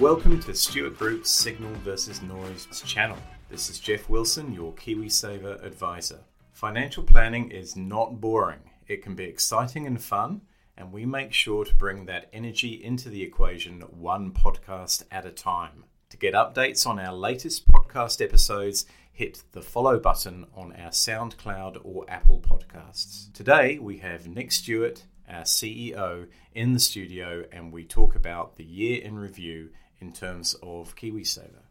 Welcome to Stewart Group's Signal versus Noise channel. This is Jeff Wilson, your KiwiSaver advisor. Financial planning is not boring. It can be exciting and fun, and we make sure to bring that energy into the equation one podcast at a time. To get updates on our latest podcast episodes, hit the follow button on our SoundCloud or Apple podcasts. Today we have Nick Stewart, our CEO, in the studio, and we talk about the year in review in terms of KiwiSaver.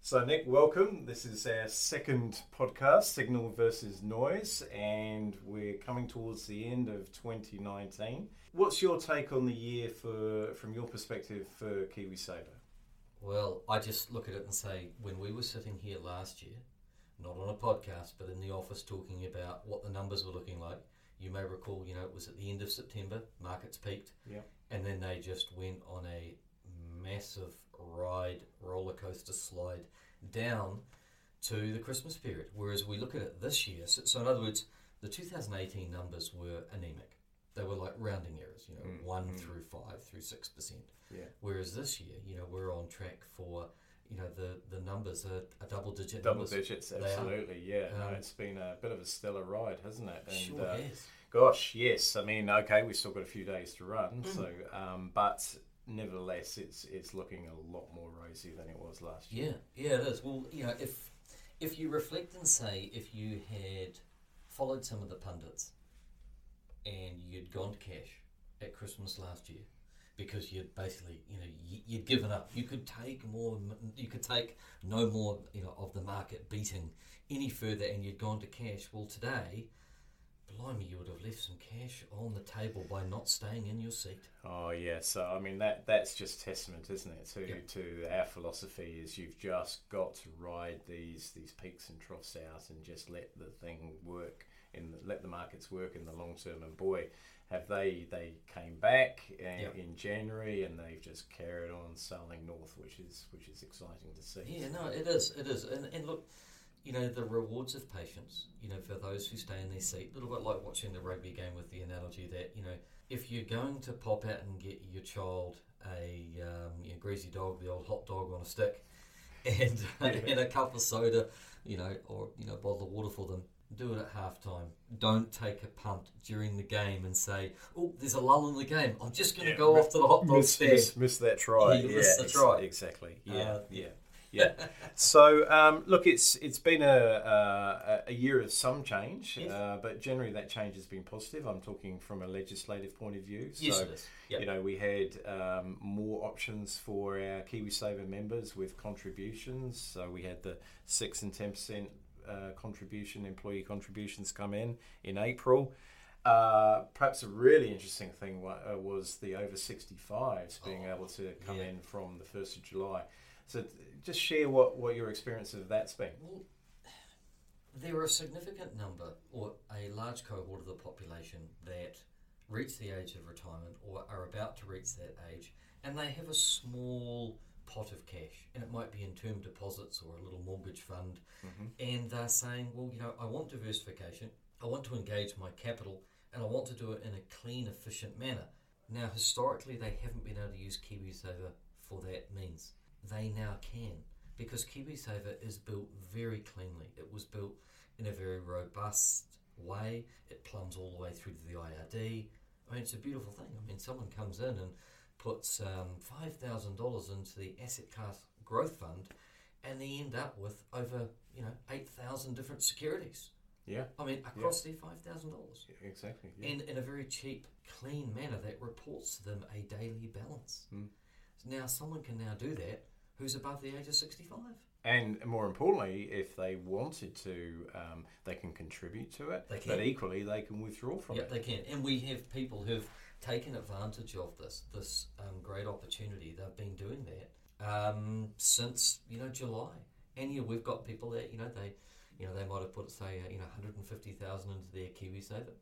So, Nick, welcome. This is our second podcast, Signal versus Noise, and we're coming towards the end of 2019. What's your take on the year for, from your perspective, for KiwiSaver? Well, I just look at it and say, when we were sitting here last year, not on a podcast, but in the office talking about what the numbers were looking like, you may recall, you know, it was at the end of September, markets peaked, yeah. and then they just went on a massive ride, roller coaster slide down to the Christmas period. Whereas we look at it this year, so, so in other words, the 2018 numbers were anemic. They were like rounding errors, you know, Mm, one mm. through five through six percent. Yeah. Whereas this year, you know, we're on track for, you know, the the numbers are, are double digit Double numbers. digits, absolutely. Yeah, no, Um, it's been a bit of a stellar ride, hasn't it? And, sure uh, has. Gosh, yes. I mean, okay, we've still got a few days to run, Mm. so um, but nevertheless, it's it's looking a lot more rosy than it was last year. Yeah, yeah, it is. Well, you know, if if you reflect and say if you had followed some of the pundits and you'd gone to cash at Christmas last year because you'd basically, you know, you'd given up. You could take more. You could take no more, you know, of the market beating any further, and you'd gone to cash. Well, today. Blimey, you would have left some cash on the table by not staying in your seat. Oh yeah, so I mean that that's just testament, isn't it, to Yeah. to our philosophy is you've just got to ride these these peaks and troughs out and just let the thing work in the, let the markets work in the long term. And boy, have they they came back in, Yeah. in January and they've just carried on sailing north, which is which is exciting to see. Yeah, no, it is, it is, and, and look, you know, the rewards of patience. You know, for those who stay in their seat, a little bit like watching the rugby game with the analogy that you know, if you're going to pop out and get your child a um, you know, greasy dog, the old hot dog on a stick, and and a cup of soda, you know, or you know, a bottle of water for them. Do it at halftime. Don't take a punt during the game and say, "Oh, there's a lull in the game. I'm just going to Yeah, go mi- off to the hot dog miss, stand." miss, miss that try. Yeah, you yeah, missed the try. Exactly. Yeah, Uh, yeah, yeah. so um, look, it's it's been a, a a year of some change, Yes. uh, but generally that change has been positive. I'm talking from a legislative point of view. Yes, so, it is. Yep. You know, we had um, more options for our KiwiSaver members with contributions. So we had the six and ten percent uh, contribution, employee contributions come in in April. Uh, perhaps a really interesting thing wa- uh, was the over 65s being Oh, able to come yeah. in from the 1st of July. So just share what, what your experience of that's been. Well, there are a significant number, or a large cohort of the population that reach the age of retirement or are about to reach that age, and they have a small pot of cash, and it might be in term deposits or a little mortgage fund, mm-hmm. and they're saying, well, you know, I want diversification, I want to engage my capital, and I want to do it in a clean, efficient manner. Now, historically, they haven't been able to use KiwiSaver for that means. They now can because KiwiSaver is built very cleanly. It was built in a very robust way. It plumbs all the way through to the IRD. I mean, it's a beautiful thing. I mean, someone comes in and puts um, $5,000 into the asset class growth fund and they end up with over, you know, 8,000 different securities. Yeah, I mean, across their $5,000 exactly. Yeah. and in a very cheap, clean manner that reports to them a daily balance. Mm. Now someone can now do that who's above the age of 65. And more importantly, if they wanted to, um, they can contribute to it, They can. but equally they can withdraw from Yeah, it. they can. And we have people who've taken advantage of this, this um, great opportunity. They've been doing that um, since, you know, July. And yeah, we've got people that, you know, they, you know, they might have put, say, uh, you know, 150,000 into their KiwiSaver.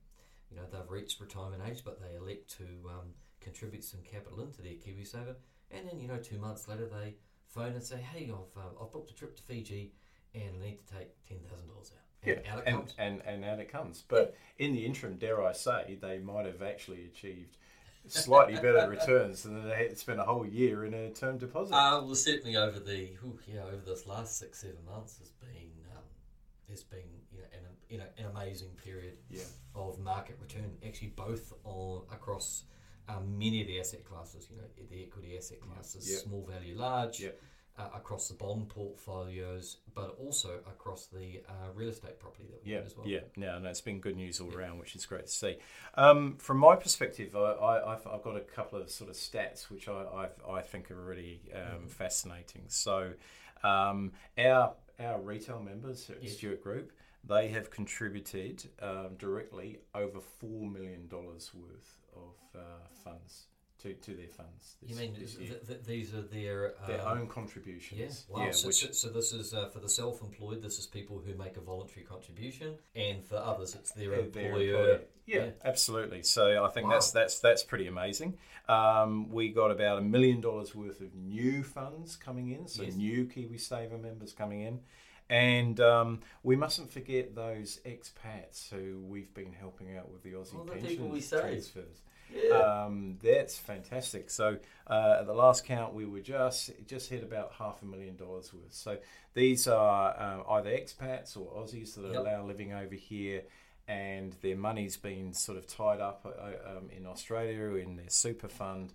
You know, they've reached retirement age, but they elect to um, contribute some capital into their KiwiSaver. And then, you know, two months later, they phone and say, hey, I've, uh, I've booked a trip to Fiji and I need to take $10,000 out. Yeah, And out it and, comes. and, and out it comes. But in the interim, dare I say, they might have actually achieved slightly better returns than they had to spend a whole year in a term deposit. Uh, well, certainly over the yeah over this last six seven months has been um, has been you know an, you know an amazing period yeah, of market return. Actually, both on across um, many of the asset classes. You know, the equity asset classes, yeah. small value, large. yeah, Uh, across the bond portfolios, but also across the uh, real estate property that we have as well. yeah. No, no, it's been good news all around, which is great to see. Um, from my perspective, I, I, I've, I've got a couple of sort of stats which I, I've, I think are really um, fascinating. So, um, our our retail members at Yes. Stewart Group, they have contributed um, directly over four million dollars worth of uh, funds to, to their funds. You mean this th- th- these are their their um, own contributions? Yeah, wow. so, which so, so this is uh, for the self-employed. This is people who make a voluntary contribution, and for others, it's their their- their employer. employer. Yeah, Yeah. absolutely. So I think that's Wow. that's that's pretty amazing. Um, we got about a million dollars worth of new funds coming in, so Yes. new KiwiSaver members coming in, and um, we mustn't forget those expats who we've been helping out with the Aussie All the people pension we saved. transfers. Yeah. Um, that's fantastic. So uh, at the last count, we were just just hit about half a million dollars worth. So these are um, either expats or Aussies that are Yep. now living over here, and their money's been sort of tied up uh, um, in Australia in their super fund.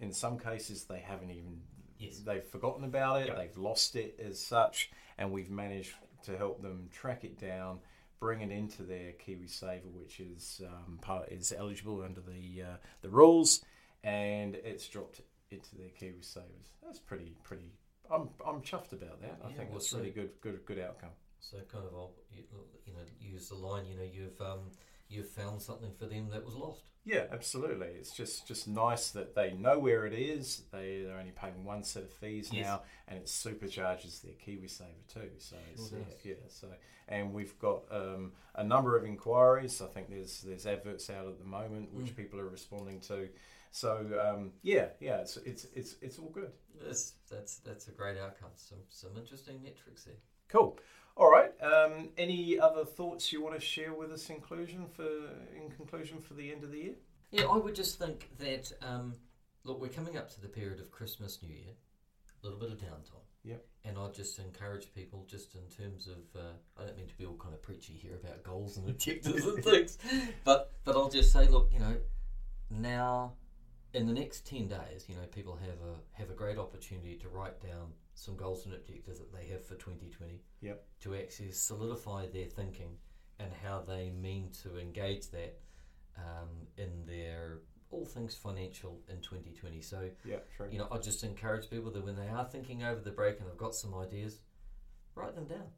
In some cases, they haven't even Yes. they've forgotten about it. Yep. They've lost it as such, and we've managed to help them track it down, bring it into their KiwiSaver, which is um, part is eligible under the uh, the rules, and it's dropped into their KiwiSavers. That's pretty pretty. I'm I'm chuffed about that. I Yeah, think well, that's so- really good good good outcome. So kind of, I'll, you, you know, use the line. You know, you've um, you've found something for them that was lost. Yeah, absolutely. It's just just nice that they know where it is. They they're only paying one set of fees Yes. now, and it supercharges their KiwiSaver too. So it's, Sure yeah, yeah. So and we've got um, a number of inquiries. I think there's there's adverts out at the moment which Mm. people are responding to. So um, yeah, yeah. It's it's it's it's all good. That's that's that's a great outcome. Some some interesting metrics there. Cool. All right. Um, any other thoughts you want to share with us? In conclusion for in conclusion for the end of the year. Yeah, I would just think that um, look, we're coming up to the period of Christmas, New Year, a little bit of downtime. Yep. And I'd just encourage people, just in terms of, uh, I don't mean to be all kind of preachy here about goals and objectives and things, but but I'll just say, look, you know, now in the next ten days, you know, people have a have a great opportunity to write down some goals and objectives that they have for 2020 Yep. to actually solidify their thinking and how they mean to engage that um, in their all things financial in 2020. So, Yeah. True. you know, I just encourage people that when they are thinking over the break and they've got some ideas, write them down.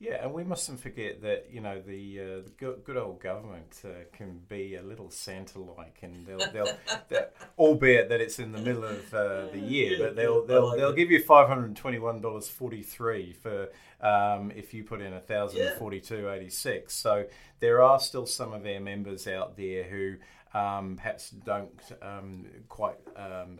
Yeah, and we mustn't forget that you know the, uh, the good, good old government uh, can be a little Santa-like, and they'll, they'll, they'll albeit that it's in the middle of uh, the year, but they'll they'll, like they'll it. give you five hundred twenty-one dollars forty-three for um, if you put in a thousand forty-two eighty-six. So there are still some of our members out there who um, perhaps don't um, quite um,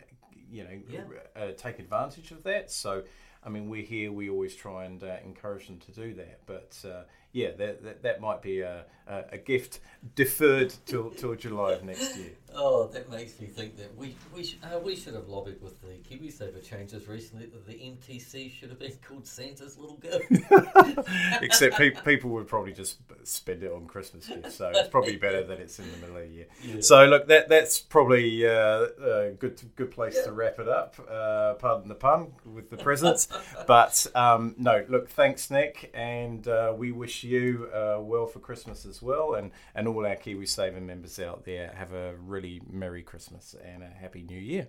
you know Yeah. uh, take advantage of that. So. I mean, we're here. We always try and uh, encourage them to do that. But uh, yeah, that, that that might be a, a, a gift deferred till till July of next year. Oh, that makes me think that we we, sh- uh, we should have lobbied with the KiwiSaver changes recently that the MTC should have been called Santa's Little Gift. Except pe- people would probably just spend it on Christmas gifts, so it's probably better that it's in the middle of the year. Yeah. So look, that that's probably uh, a good good place to wrap it up. Uh, pardon the pun with the presents, but um, no, look, thanks Nick, and uh, we wish you uh, well for Christmas as well, and and all our Kiwi KiwiSaver members out there have a really merry Christmas and a happy New Year.